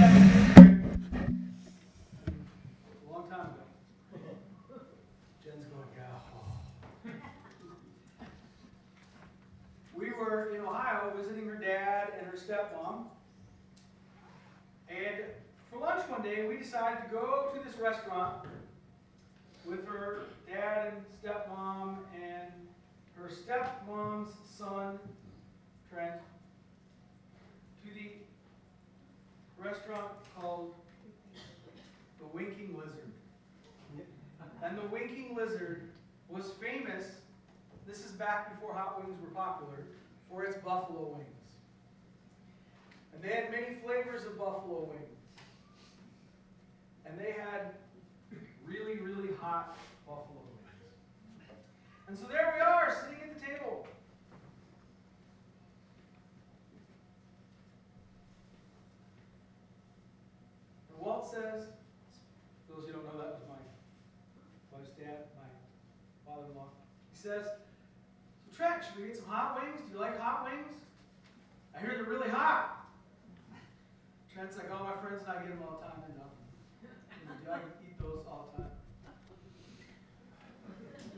We were in Ohio visiting her dad and her stepmom. And for lunch one day, we decided to go to this restaurant with her dad and stepmom and her stepmom's son, Trent, to the restaurant called the Winking Lizard. And the Winking Lizard was famous, this is back before hot wings were popular, for its buffalo wings. And they had many flavors of buffalo wings. And they had really, really hot buffalo wings. And so there we are, sitting at the table. Walt says, for those who don't know, that was my wife's dad, my father-in-law. He says, so should we get some hot wings? Do you like hot wings? I hear they're really hot. Trent's like, oh, my friends and I get them all the time, they're nothing. I eat those all the time.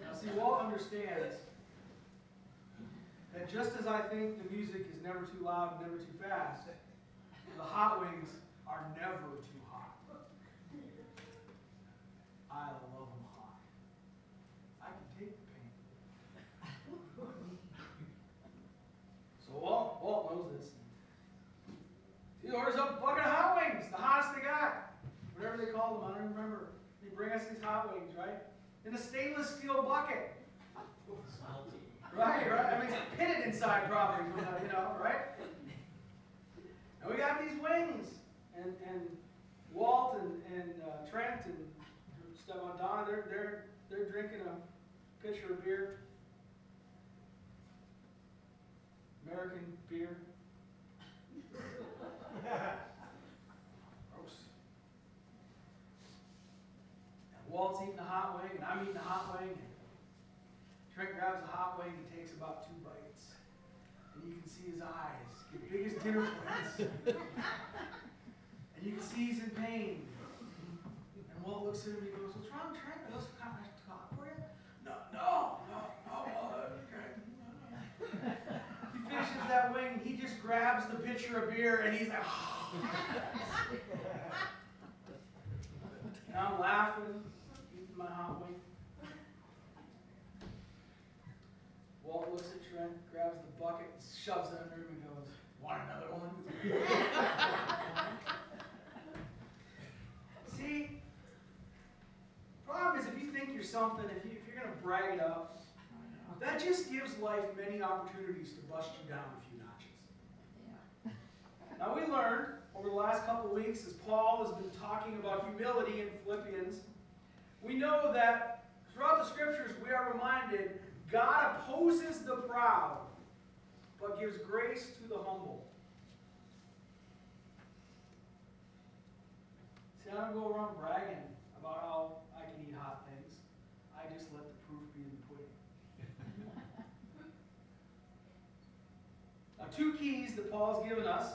Now, see, Walt understands that just as I think the music is never too loud and never too fast, the hot wings are never too hot. I love them hot. I can take the pain. So Walt, Walt knows this. He orders up a bucket of hot wings, the hottest they got. Whatever they call them, I don't remember. They bring us these hot wings, right? In a stainless steel bucket. Right, right. I mean, it's pitted inside probably, you know, right? And we got these wings, and and Walt and and uh, Trent and Stefan Donna, they're they're they're drinking a pitcher of beer, American beer. Gross. And Walt's eating a hot wing, and I'm eating a hot wing. And Trent grabs a hot wing and takes about two bites. And you can see his eyes get big as dinner plates. You can see he's in pain. And Walt looks at him and he goes, What's wrong, Trent? Are those kind of hot for you? No, no, no, no, okay." He finishes that wing, he just grabs the pitcher of beer and he's like, and I'm laughing, eating my hot wing. Walt looks at Trent, grabs the bucket, shoves it under him, and goes, Want another one? See, problem is if you think you're something, if, you, if you're going to brag it up, that just gives life many opportunities to bust you down a few notches. Now, we learned over the last couple of weeks, as Paul has been talking about humility in Philippians, we know that throughout the scriptures we are reminded God opposes the proud, but gives grace to the humble. See, I don't go around bragging about how I can eat hot things. I just let the proof be in the pudding. now, two keys that Paul's given us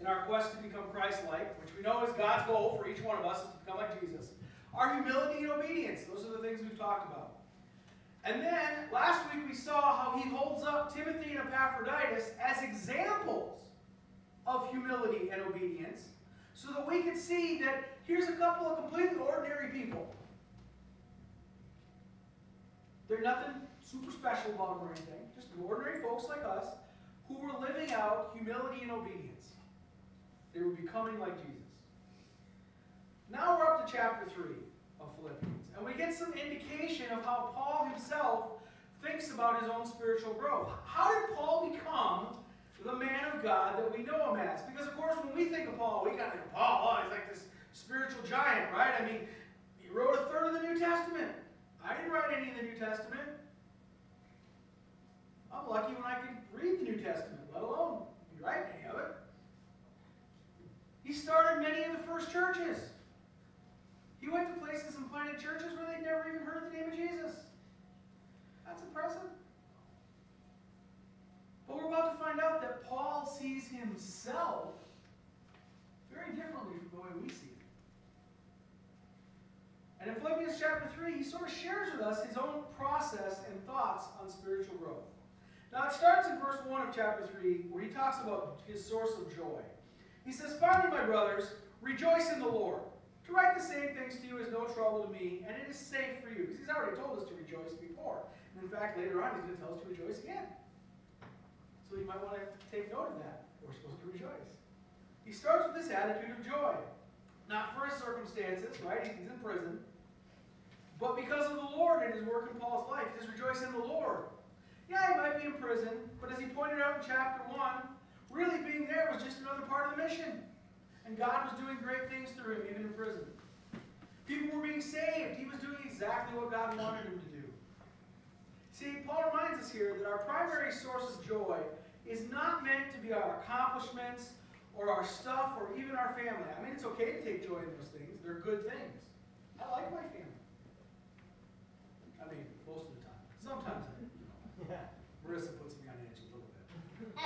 in our quest to become Christ-like, which we know is God's goal for each one of us, is to become like Jesus, Our humility and obedience. Those are the things we've talked about. And then last week we saw how he holds up Timothy and Epaphroditus as examples of humility and obedience so that we can see that here's a couple of completely ordinary people. They're nothing super special about them or anything, just ordinary folks like us who were living out humility and obedience. They were becoming like Jesus. Now we're up to chapter 3 of Philippians. And we get some indication of how Paul himself thinks about his own spiritual growth. How did Paul become the man of God that we know him as? Because, of course, when we think of Paul, we kind of think of Paul, oh, he's like this spiritual giant, right? I mean, he wrote a third of the New Testament. I didn't write any of the New Testament. I'm lucky when I can read the New Testament, let alone write any of it. He started many of the first churches. He went to places and planted churches where they'd never even heard the name of Jesus. That's impressive. But we're about to find out that Paul sees himself very differently from the way we see him. And in Philippians chapter 3, he sort of shares with us his own process and thoughts on spiritual growth. Now, it starts in verse 1 of chapter 3, where he talks about his source of joy. He says, Finally, my brothers, rejoice in the Lord. To write the same things to you is no trouble to me, and it is safe for you. Because he's already told us to rejoice before. And in fact, later on, he's going to tell us to rejoice again. So you might want to take note of that. We're supposed to rejoice. He starts with this attitude of joy. Not for his circumstances, right? He's in prison. But because of the Lord and his work in Paul's life, he says, rejoice in the Lord. Yeah, he might be in prison, but as he pointed out in chapter 1, really being there was just another part of the mission. And God was doing great things through him, even in prison. People were being saved. He was doing exactly what God wanted him to do. See, Paul reminds us here that our primary source of joy is not meant to be our accomplishments or our stuff or even our family. I mean, it's okay to take joy in those things, they're good things. I like my family. I mean, most of the time. Sometimes Marissa puts me on edge a little bit. I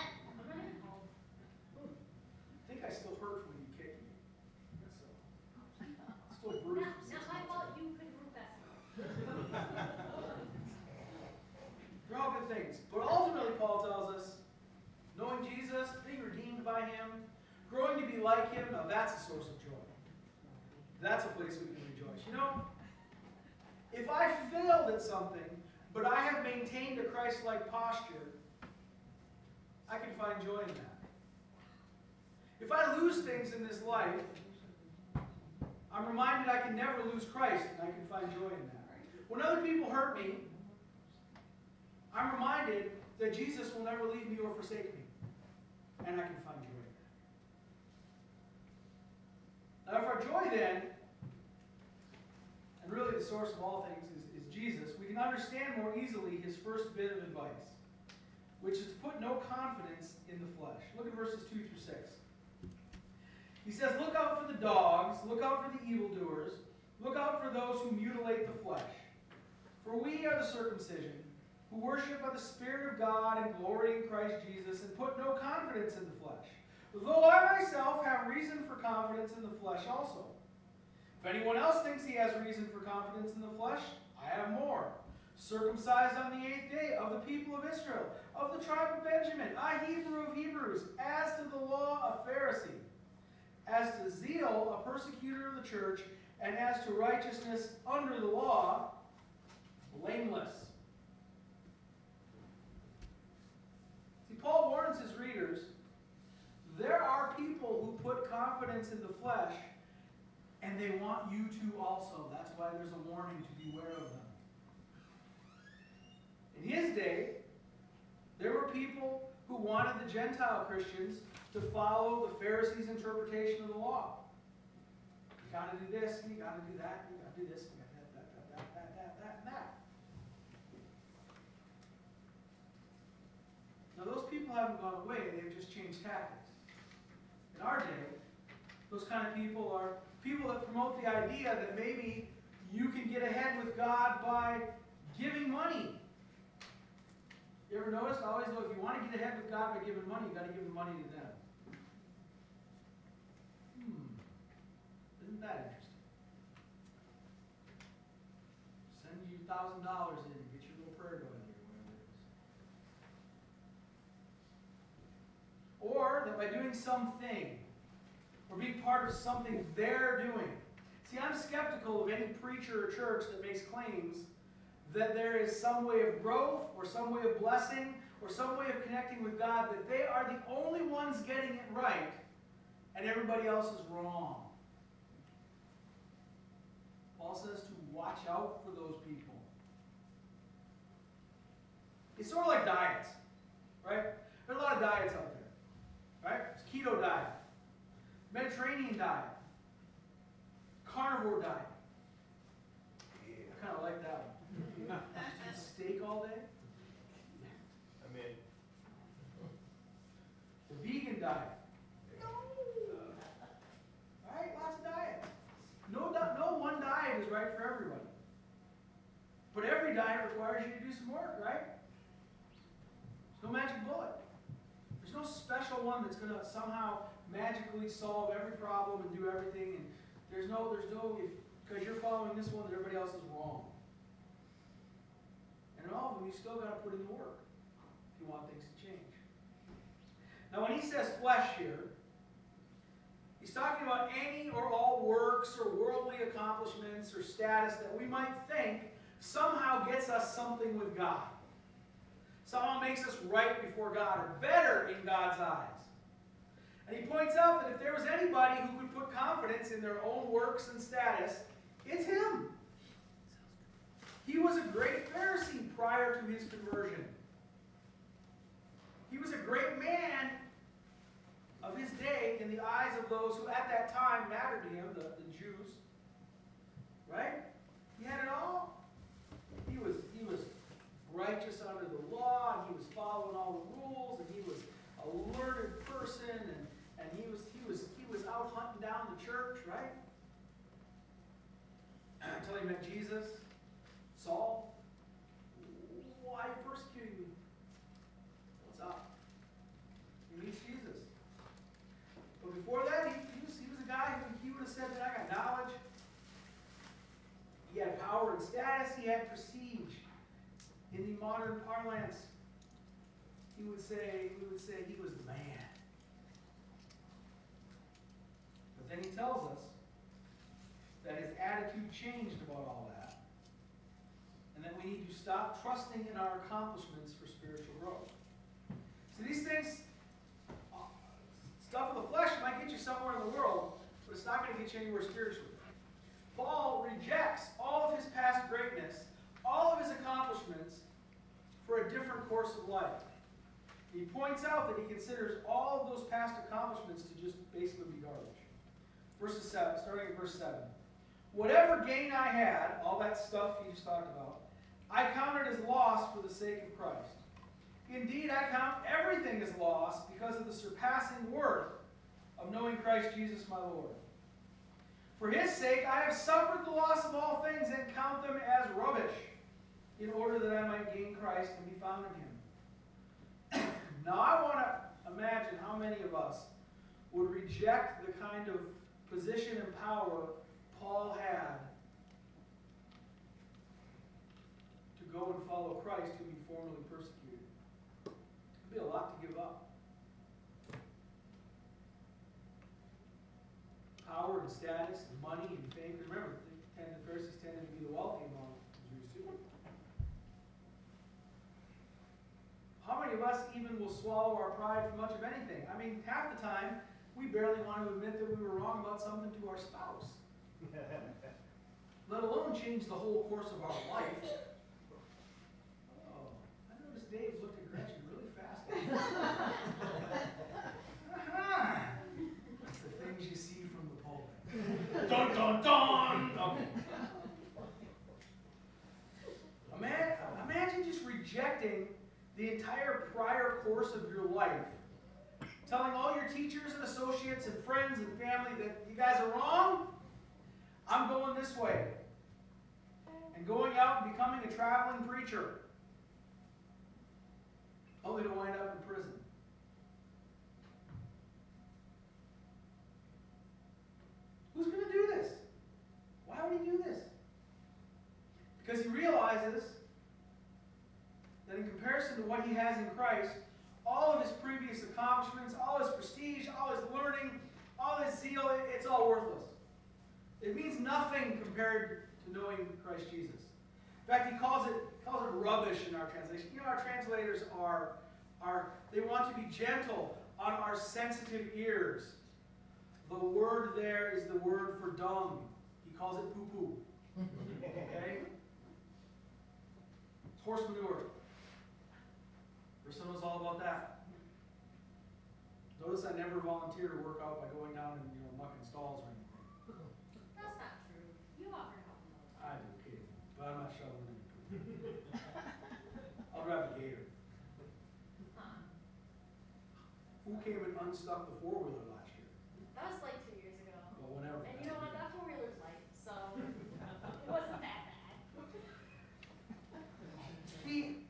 think I still hurt from when you kicked me. So, still bruised. Not, from not six my fault, you could group us. They're all good things. But ultimately, Paul tells us, knowing Jesus, being redeemed by him, growing to be like him, now that's a source of joy. That's a place we can rejoice. You know, if I failed at something, but I have maintained a Christ like posture, I can find joy in that. If I lose things in this life, I'm reminded I can never lose Christ, and I can find joy in that. When other people hurt me, I'm reminded that Jesus will never leave me or forsake me, and I can find joy in that. Now, if our joy then, and really the source of all things Jesus, we can understand more easily his first bit of advice, which is to put no confidence in the flesh. Look at verses 2 through 6. He says, Look out for the dogs, look out for the evildoers, look out for those who mutilate the flesh. For we are the circumcision, who worship by the Spirit of God and glory in Christ Jesus, and put no confidence in the flesh. Though I myself have reason for confidence in the flesh also. If anyone else thinks he has reason for confidence in the flesh, I have more. Circumcised on the eighth day, of the people of Israel, of the tribe of Benjamin, a Hebrew of Hebrews, as to the law, a Pharisee, as to zeal, a persecutor of the church, and as to righteousness under the law, blameless. See, Paul warns his readers there are people who put confidence in the flesh, and they want you to also. That's why there's a warning to beware of them. In his day, there were people who wanted the Gentile Christians to follow the Pharisees' interpretation of the law. You gotta do this, you gotta do that, you gotta do this, you gotta that, that, that, that, that, that, and that. Now those people haven't gone away, they've just changed tactics. In our day, those kind of people are people that promote the idea that maybe you can get ahead with God by giving money. You ever notice? I always know if you want to get ahead with God by giving money, you got to give the money to them. Hmm. Isn't that interesting? Send you thousand dollars in and get your little prayer going here, whatever it is. Or that by doing something, or being part of something they're doing. See, I'm skeptical of any preacher or church that makes claims that there is some way of growth, or some way of blessing, or some way of connecting with God, that they are the only ones getting it right, and everybody else is wrong. Paul says to watch out for those people. It's sort of like diets, right? There are a lot of diets out there, right? It's keto diet, Mediterranean diet, carnivore diet. I kind of like that one. Steak all day. I mean, The vegan diet. Uh, right? Lots of diets. No, di- no one diet is right for everyone. But every diet requires you to do some work, right? There's no magic bullet. One that's going to somehow magically solve every problem and do everything. And there's no, there's no, because you're following this one that everybody else is wrong. And in all of them, you still got to put in the work if you want things to change. Now, when he says flesh here, he's talking about any or all works or worldly accomplishments or status that we might think somehow gets us something with God. Somehow makes us right before God or better in God's eyes. And he points out that if there was anybody who could put confidence in their own works and status, it's him. He was a great Pharisee prior to his conversion. He was a great man of his day in the eyes of those who at that time mattered to him, the, the Jews. Right? He had it all. He was, he was righteous under the law, and he was following all the rules, and he was a learned person, and, and he was he was he was out hunting down the church, right? Until he met Jesus. Saul, why are you persecuting me? What's up? He meets Jesus. But before that, he, he, was, he was a guy who he would have said that I got knowledge. He had power and status. He had prestige. Modern parlance, he would say, we would say he was man. But then he tells us that his attitude changed about all that. And that we need to stop trusting in our accomplishments for spiritual growth. So these things, uh, stuff of the flesh might get you somewhere in the world, but it's not going to get you anywhere spiritually. Paul rejects all of his past greatness, all of his accomplishments, for a different course of life. He points out that he considers all of those past accomplishments to just basically be garbage. Verses seven, starting at verse seven. Whatever gain I had, all that stuff he just talked about, I counted as loss for the sake of Christ. Indeed, I count everything as loss because of the surpassing worth of knowing Christ Jesus my Lord. For his sake, I have suffered the loss of all things and count them as rubbish, in order that I might gain Christ and be found in him. now, I want to imagine how many of us would reject the kind of position and power Paul had to go and follow Christ, whom he formerly persecuted. It'd be a lot to give up. Power and status and money and fame. Remember, the tend- the Pharisees tended to be the wealthy among the Jews too. How many of us even will swallow our pride for much of anything? I mean, half the time, we barely want to admit that we were wrong about something to our spouse, let alone change the whole course of our life. Oh, I noticed Dave looked at Gretchen really fast. That's the things you see from the pulpit. dun dun dun! Okay. Imagine, just rejecting the entire course of your life telling all your teachers and associates and friends and family that you guys are wrong, I'm going this way. And going out and becoming a traveling preacher. Only to wind up in prison. Who's going to do this? Why would he do this? Because he realizes that in comparison to what he has in Christ, all of his previous accomplishments, all his prestige, all his learning, all his zeal, it's all worthless. It means nothing compared to knowing Christ Jesus. In fact, he calls it, calls it rubbish in our translation. You know, our translators are, are, they want to be gentle on our sensitive ears. The word there is the word for dung. He calls it poo poo. Okay? It's horse manure. Versa knows all about that. Notice I never volunteer to work out by going down and you know mucking stalls or anything. That's not true. You offer help I do occasionally, but I'm not shoveling in. I'll drive a gator. Huh. Who came and unstuck the four wheeler last year? That was like two years ago. Well, whenever. And you know what? That four wheeler's light, so it wasn't that bad. He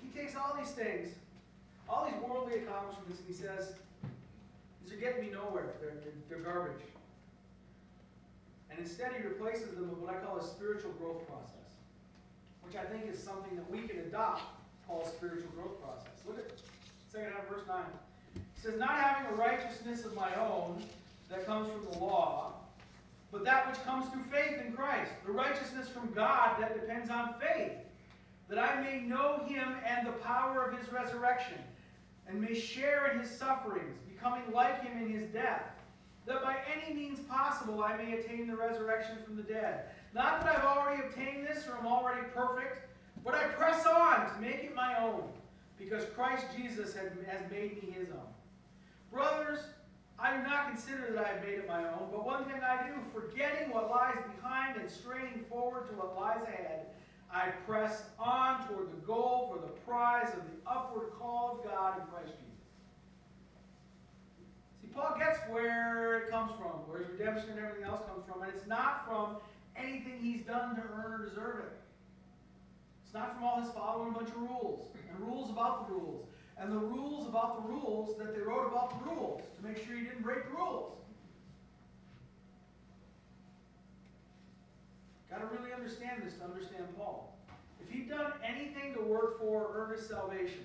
he takes all these things, all these worldly accomplishments, and he says, "These are getting me nowhere. They're, they're, they're garbage." And instead, he replaces them with what I call a spiritual growth process, which I think is something that we can adopt, Paul's spiritual growth process. Look at second half of verse 9. He says, Not having a righteousness of my own that comes from the law, but that which comes through faith in Christ, the righteousness from God that depends on faith, that I may know him and the power of his resurrection, and may share in his sufferings, becoming like him in his death, that by any means possible I may attain the resurrection from the dead. Not that I've already obtained this or am already perfect, but I press on to make it my own, because Christ Jesus has made me his own. Brothers, I do not consider that I have made it my own, but one thing I do, forgetting what lies behind and straining forward to what lies ahead, I press on toward the goal for the prize of the upward call of God in Christ Jesus. See, Paul gets where it comes from, where his redemption and everything else comes from, and it's not from anything he's done to earn or deserve it. It's not from all his following a bunch of rules, and rules about the rules, and the rules about the rules that they wrote about the rules to make sure he didn't break the rules. Got to really understand this to understand Paul. If he'd done anything to work for or earn his salvation,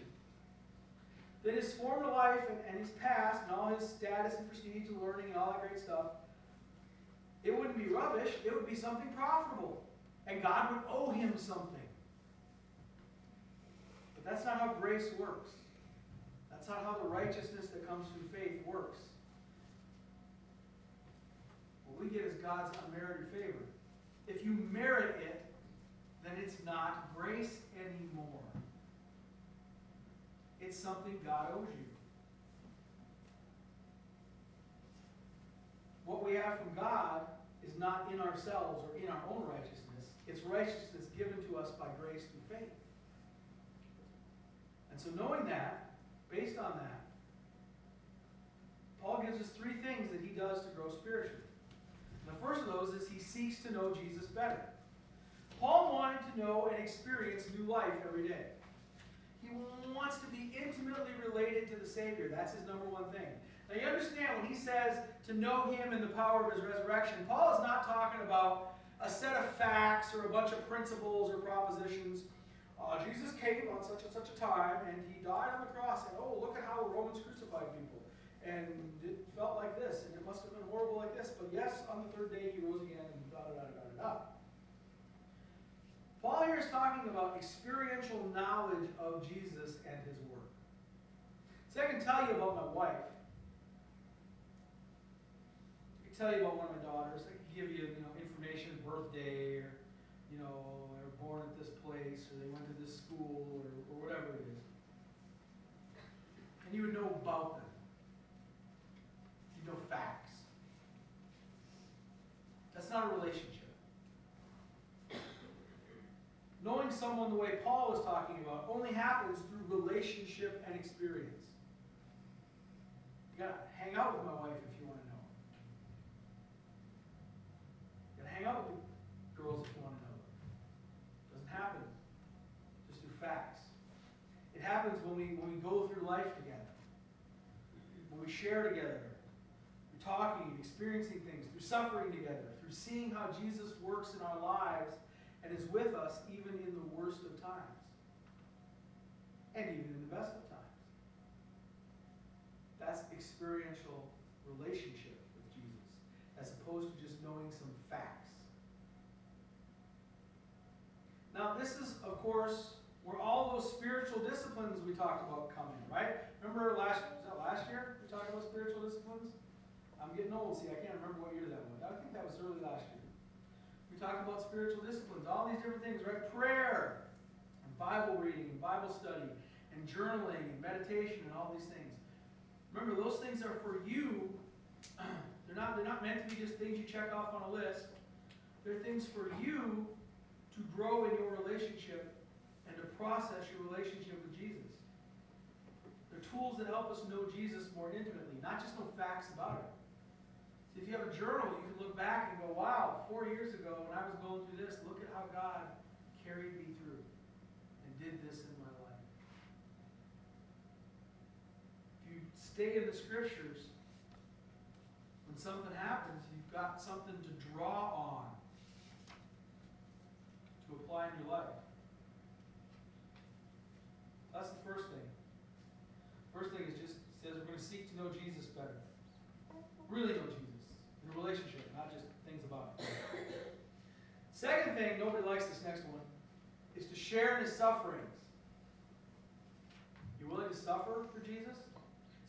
then his former life and, and his past and all his status and prestige and learning and all that great stuff, it wouldn't be rubbish. It would be something profitable. And God would owe him something. But that's not how grace works. That's not how the righteousness that comes through faith works. What we get is God's unmerited favor. If you merit it, then it's not grace anymore. It's something God owes you. What we have from God is not in ourselves or in our own righteousness. It's righteousness given to us by grace through faith. And so, knowing that, based on that, Paul gives us three things that he does to grow spiritually. The first of those is he seeks to know Jesus better. Paul wanted to know and experience new life every day. He wants to be intimately related to the Savior. That's his number one thing. Now, you understand when he says to know him in the power of his resurrection, Paul is not talking about a set of facts or a bunch of principles or propositions. Uh, Jesus came on such and such a time, and he died on the cross, and oh, look at how Romans crucified people. And it felt like this, and it must have been horrible like this, but yes, on the third day he rose again, and da da da da da da. Paul here is talking about experiential knowledge of Jesus and his work. See, I can tell you about my wife. I can tell you about one of my daughters. I can give you, you know, information, birthday, or, you know, they were born at this place, or they went to this school, or, or whatever it is. And you would know about them. You facts. That's not a relationship. Knowing someone the way Paul was talking about only happens through relationship and experience. You gotta hang out with my wife if you want to know. You gotta hang out with girls if you want to know. Doesn't happen just through facts. It happens when we when we go through life together. When we share together. Talking and experiencing things, through suffering together, through seeing how Jesus works in our lives and is with us even in the worst of times, and even in the best of times. That's experiential relationship with Jesus, as opposed to just knowing some facts. Now, this is, of course, where all those spiritual disciplines we talked about come in, right? Remember last was that last year we talked about spiritual disciplines? I'm getting old, see, I can't remember what year that was. I think that was early last year. We talked about spiritual disciplines, all these different things, right? Prayer, and Bible reading, and Bible study, and journaling, and meditation, and all these things. Remember, those things are for you. They're not, they're not meant to be just things you check off on a list. They're things for you to grow in your relationship and to process your relationship with Jesus. They're tools that help us know Jesus more intimately, not just know facts about it. If you have a journal, you can look back and go, wow, four years ago when I was going through this, look at how God carried me through and did this in my life. If you stay in the scriptures, when when something happens, you've got something to draw on to apply in your life. That's the first thing. First thing is just says we're going to seek to know Jesus better. Really know Jesus in a relationship, not just things about him. Second thing, nobody likes this next one, is to share in his sufferings. You willing to suffer for Jesus?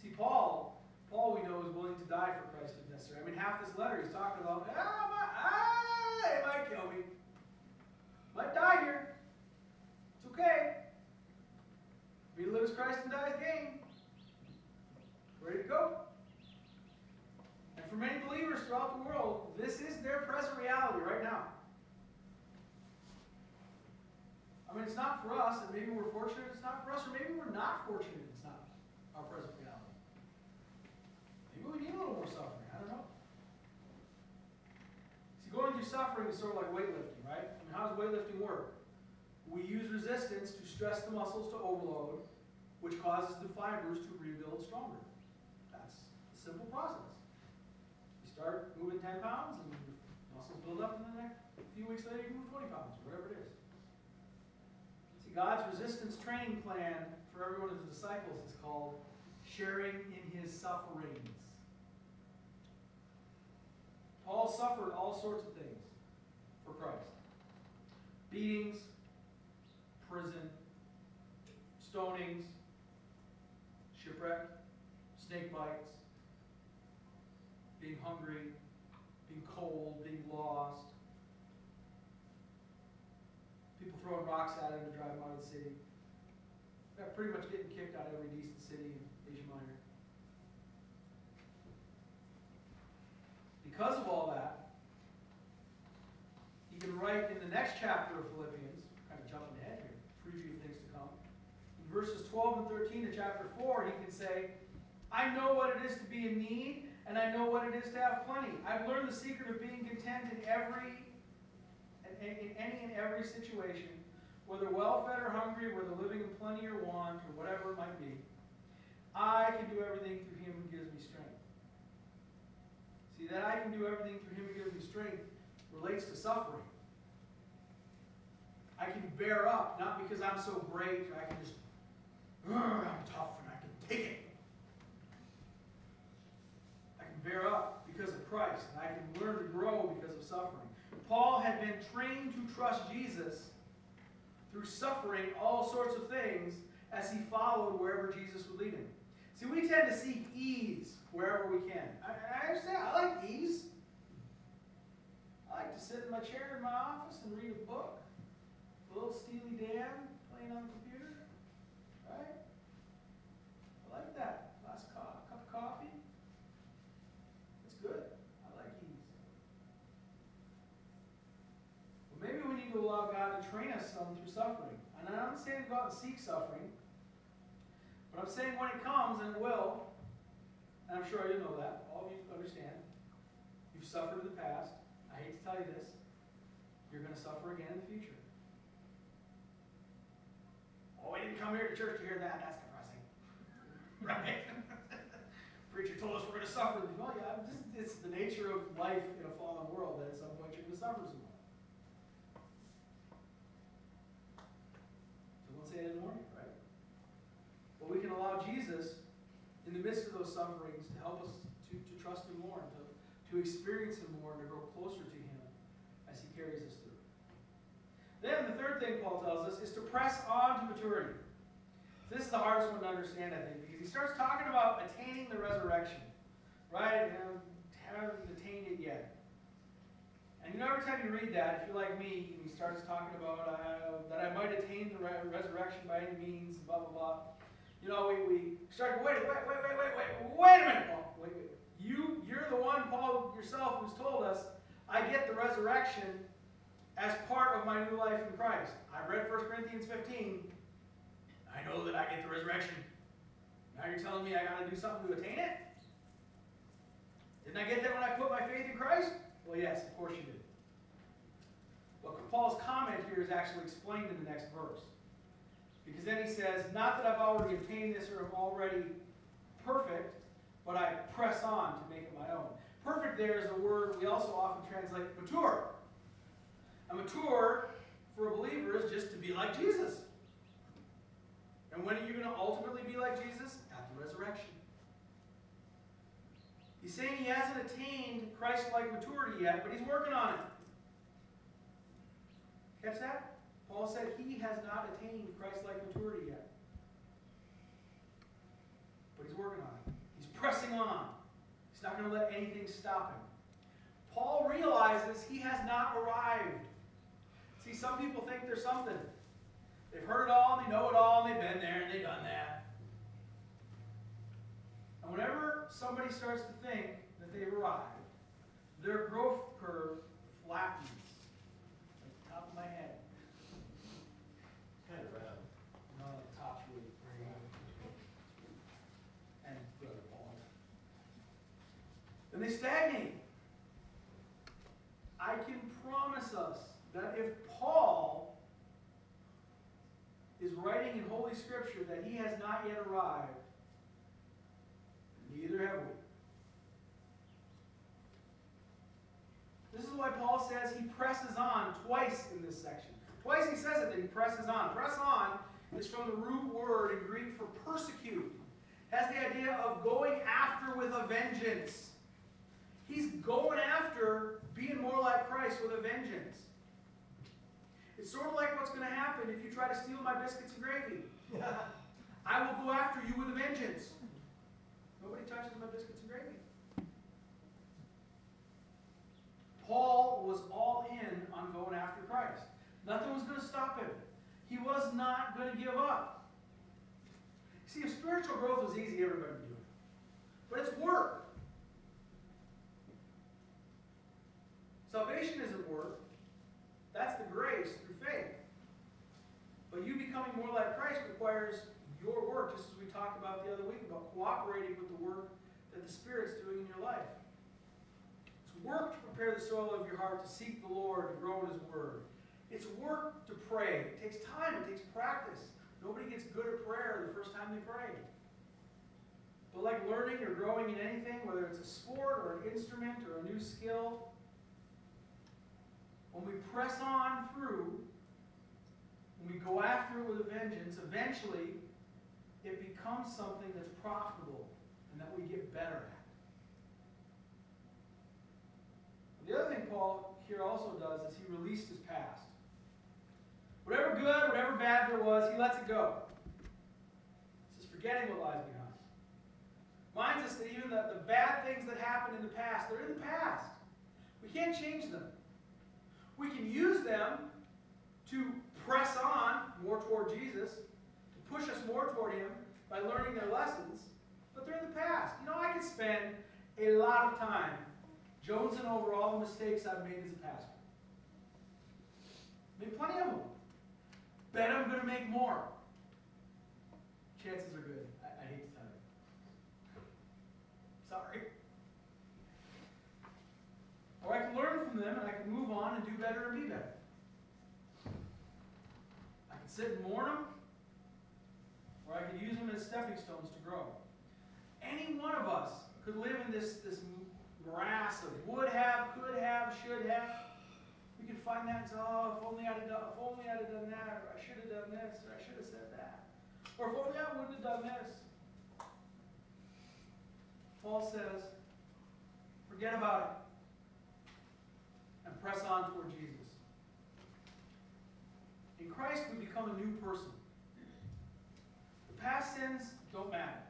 See, Paul, Paul we know is willing to die for Christ if necessary. I mean, half this letter he's talking about, ah, my, ah, it might kill me. Might die here. It's okay. Me to live as Christ and die as gain. Ready to go. And for many believers throughout the world, this is their present reality right now. I mean, it's not for us, and maybe we're fortunate it's not for us, or maybe we're not fortunate it's not our present reality. Maybe we need a little more suffering. I don't know. See, going through suffering is sort of like weightlifting, right? I mean, how does weightlifting work? We use resistance to stress the muscles to overload, which causes the fibers to rebuild stronger. That's a simple process. You start moving 10 pounds, and the muscles build up, and then a few weeks later, you move 20 pounds, or whatever it is. See, God's resistance training plan for every one of his disciples is called sharing in his sufferings. Paul suffered all sorts of things for Christ beatings, prison, stonings, shipwreck, snake bites, being hungry, being cold, being lost, people throwing rocks at him to drive him out of the city. Yeah, pretty much getting kicked out of every decent city in Asia Minor. Because of all that, he can write in the next chapter of Philippians, kind of jumping ahead here, preview of things to come. In verses 12 and 13 of chapter 4, he can say, I know what it is to be in need, and I know what it is to have plenty. I've learned the secret of being content in every, in, in any and every situation, whether well fed or hungry, whether living in plenty or want, or whatever it might be. I can do everything through him who gives me strength. See, that I can do everything through him who gives me strength relates to suffering. I can bear up, not because I'm so great, or I can just, I'm tough and I can take it. I can bear up because of Christ, and I can learn to grow because of suffering. Paul had been trained to trust Jesus through suffering all sorts of things as he followed wherever Jesus would lead him. See, we tend to seek ease wherever we can. I, I understand. I like ease. I like to sit in my chair in my office and read a book. A little Steely Dan playing on the computer. Right? I like that. Last co- cup of coffee. It's good. I like ease. But maybe we need to allow God to train us some through suffering. And I'm not saying go out and seek suffering. But I'm saying when it comes, and it will, and I'm sure you know that, all of you understand, you've suffered in the past. I hate to tell you this, you're going to suffer again in the future. Oh, we didn't come here to church to hear that. That's depressing. Right? Preacher told us we're going to suffer. Well, yeah, just, it's the nature of life in a fallen world that at some point you're going to suffer some more. So don't say it anymore, right? But we can allow Jesus, in the midst of those sufferings, to help us to, to trust Him more, and to, to experience Him more, and to grow closer to Him as He carries us through. Then the third thing Paul tells us is to press on to maturity. This is the hardest one to understand, I think, because he starts talking about attaining the resurrection, right? And haven't attained it yet. And you know, every time you read that, if you're like me, he starts talking about uh, that I might attain the re- resurrection by any means, blah blah blah. You know, we, we start wait, wait, wait, wait, wait, wait, wait a minute, Paul. Wait, wait. You, you're the one, Paul yourself, who's told us I get the resurrection as part of my new life in Christ. I read 1 Corinthians 15. I know that I get the resurrection. Now you're telling me I got to do something to attain it? Didn't I get that when I put my faith in Christ? Well, yes, of course you did. But Paul's comment here is actually explained in the next verse. Because then he says, Not that I've already obtained this or am already perfect, but I press on to make it my own. Perfect there is a word we also often translate mature. A mature for a believer is just to be like Jesus. And when are you going to ultimately be like Jesus? At the resurrection. He's saying he hasn't attained Christ like maturity yet, but he's working on it. Catch that? Paul said he has not attained Christ like maturity yet. But he's working on it. He's pressing on. He's not going to let anything stop him. Paul realizes he has not arrived. See, some people think there's something. They've heard it all, and they know it all, and they've been there, and they've done that. And whenever somebody starts to think that they've arrived, their growth curve flattens. Like the top of my head. Kind of round. No, the top's really pretty. And brother Paul. Then they stagnate. I can promise us that if Paul is writing in Holy Scripture that he has not yet arrived, neither have we. This is why Paul says he presses on twice in this section. Twice he says it that he presses on. Press on is from the root word in Greek for persecute. Has the idea of going after with a vengeance. He's going after being more like Christ with a vengeance. It's sort of like what's going to happen if you try to steal my biscuits and gravy. I will go after you with a vengeance. Nobody touches my biscuits and gravy. Paul was all in on going after Christ. Nothing was going to stop him. He was not going to give up. See, if spiritual growth was easy, everybody would do it. But it's work. Salvation isn't work. That's the grace through faith. But you becoming more like Christ requires your work, just as we talked about the other week about cooperating with the work that the Spirit's doing in your life. It's work to prepare the soil of your heart to seek the Lord, to grow in His Word. It's work to pray. It takes time, it takes practice. Nobody gets good at prayer the first time they pray. But like learning or growing in anything, whether it's a sport or an instrument or a new skill, when we press on through, when we go after it with a vengeance, eventually it becomes something that's profitable and that we get better at. The other thing Paul here also does is he released his past. Whatever good, whatever bad there was, he lets it go. This is forgetting what lies behind. Reminds us that even the, the bad things that happened in the past, they're in the past. We can't change them. We can use them to press on more toward Jesus, to push us more toward Him by learning their lessons, but they're in the past. You know, I could spend a lot of time jonesing over all the mistakes I've made as a pastor. Made plenty of them. Bet I'm going to make more. Chances are good. I, I hate to tell you. Sorry. Or I can learn from them and I can move on and do better and be better. I can sit and mourn them, or I can use them as stepping stones to grow. Any one of us could live in this, this morass of would have, could have, should have. We can find that and say, oh, if only I'd have done, if only I'd have done that, or I should have done this, or I should have said that. Or if only I wouldn't have done this. Paul says, forget about it and press on toward Jesus. In Christ, we become a new person. The past sins don't matter.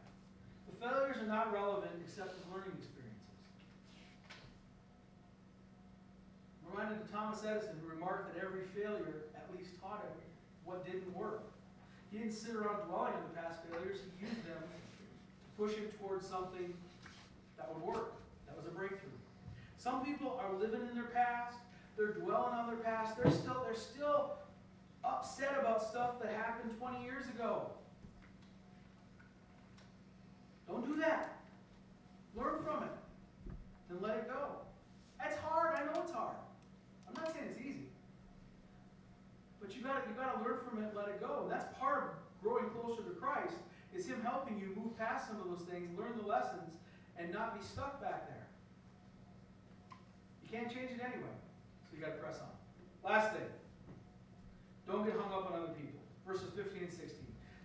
The failures are not relevant except as learning experiences. I'm reminded of Thomas Edison, who remarked that every failure at least taught him what didn't work. He didn't sit around dwelling on the past failures, he used them to push him towards something that would work, that was a breakthrough. Some people are living in their past. They're dwelling on their past. They're still, they're still upset about stuff that happened 20 years ago. Don't do that. Learn from it. and let it go. That's hard. I know it's hard. I'm not saying it's easy. But you gotta you gotta learn from it, let it go. And that's part of growing closer to Christ, is Him helping you move past some of those things, learn the lessons, and not be stuck back there. Can't change it anyway, so you gotta press on. Last thing, don't get hung up on other people. Verses 15 and 16.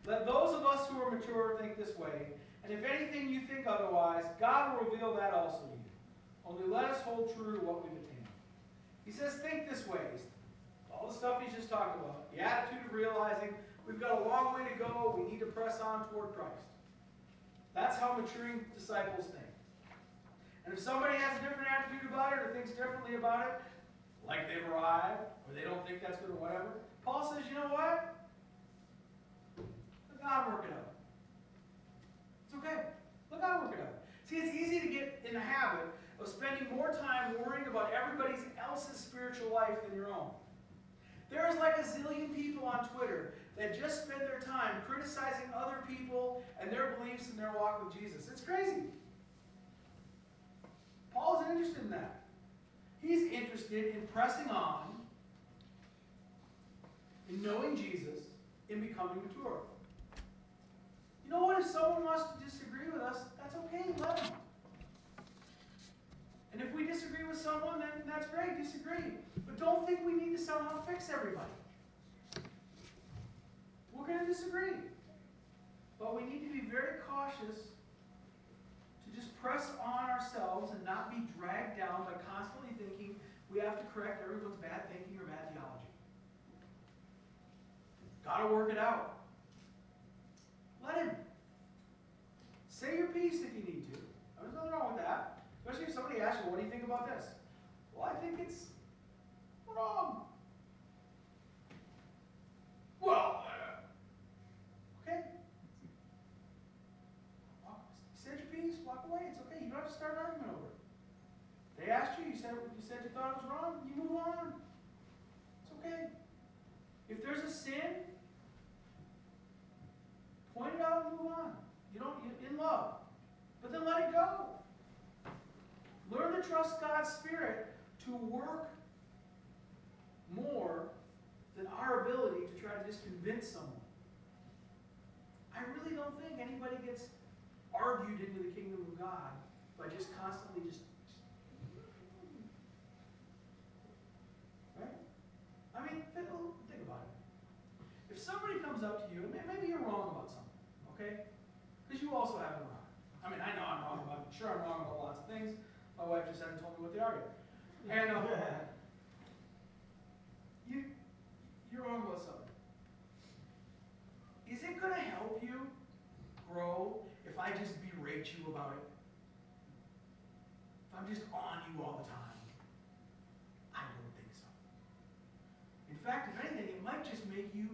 Let those of us who are mature think this way, and if anything you think otherwise, God will reveal that also to you. Only let us hold true to what we've attained. He says, think this way. All the stuff he's just talked about. The attitude of realizing we've got a long way to go, we need to press on toward Christ. That's how maturing disciples think. And if somebody has a different attitude about it or thinks differently about it, like they've arrived, or they don't think that's good or whatever, Paul says, you know what? Let God work it out. It's okay. Let God work it out. See, it's easy to get in the habit of spending more time worrying about everybody else's spiritual life than your own. There is like a zillion people on Twitter that just spend their time criticizing other people and their beliefs and their walk with Jesus. It's crazy. Interested in that. He's interested in pressing on, in knowing Jesus, in becoming mature. You know what? If someone wants to disagree with us, that's okay. Let them. And if we disagree with someone, then that's great. Disagree. But don't think we need to somehow fix everybody. We're going to disagree. But we need to be very cautious just press on ourselves and not be dragged down by constantly thinking we have to correct everyone's bad thinking or bad theology. Gotta work it out. Let him. Say your piece if you need to. There's nothing wrong with that. Especially if somebody asks you, what do you think about this? Well, I think it's wrong. Well, uh, okay. Well, you said your piece, walk away. It's okay. You don't have to start an argument over it. They asked you, you said you said you thought it was wrong, you move on. It's okay. If there's a sin, point it out and move on. You don't in love. But then let it go. Learn to trust God's Spirit to work more than our ability to try to just convince someone. I really don't think anybody gets argued into the kingdom of God by just constantly just. Right? I mean, think, think about it. If somebody comes up to you, and maybe you're wrong about something, okay? Because you also have it wrong. I mean, I know I'm wrong about, sure I'm wrong about lots of things. My wife just hasn't told me what they are yet. And uh, you, you're wrong about something. Is it going to help you grow if I just berate you about it? If I'm just on you all the time? I don't think so. In fact, if anything, it might just make you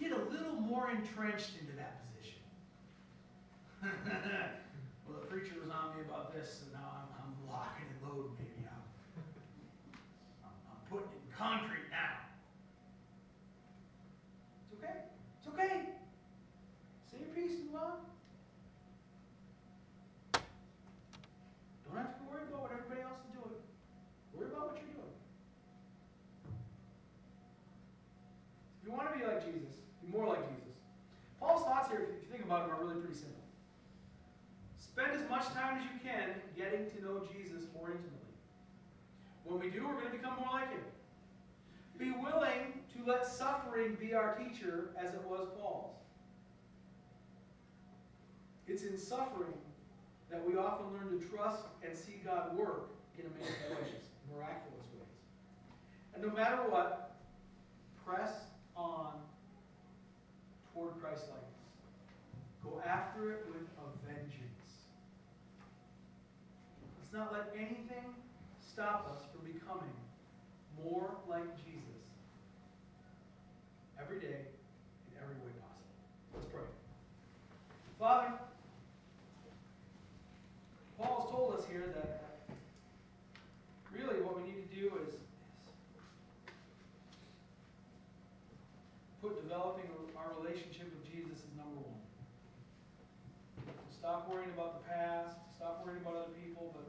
get a little more entrenched into that position. well, the preacher was on me about this, and now I'm, I'm locking and loading, baby. I'm, I'm, I'm putting it in concrete now. It's okay. It's okay. Say your piece and move on. Don't have to worry about what everybody else is doing. Worry about what you're doing. If you want to be like Jesus, be more like Jesus. Paul's thoughts here, if you think about them, are really pretty simple. Spend as much time as you can getting to know Jesus more intimately. When we do, we're going to become more like him. Be willing to let suffering be our teacher as it was Paul's. It's in suffering that we often learn to trust and see God work in amazing ways, miraculous ways. And no matter what, press on toward Christ likeness. Go after it with a vengeance. Let's not let anything stop us from becoming more like Jesus every day in every way possible. Let's pray. Father, Paul's told us here that really what we need to do is, is put developing our relationship with Jesus as number one. Stop worrying about the past, stop worrying about other people, but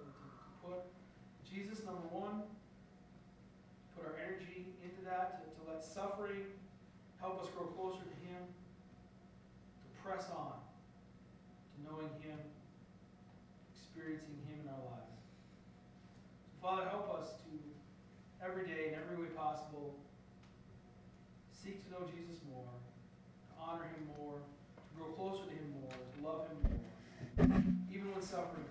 Jesus number one, put our energy into that, to, to let suffering help us grow closer to Him, to press on to knowing Him, experiencing Him in our lives. So Father, help us. to, every day, in every way possible, seek to know Jesus more, to honor him more, to grow closer to him more, to love him more, even when suffering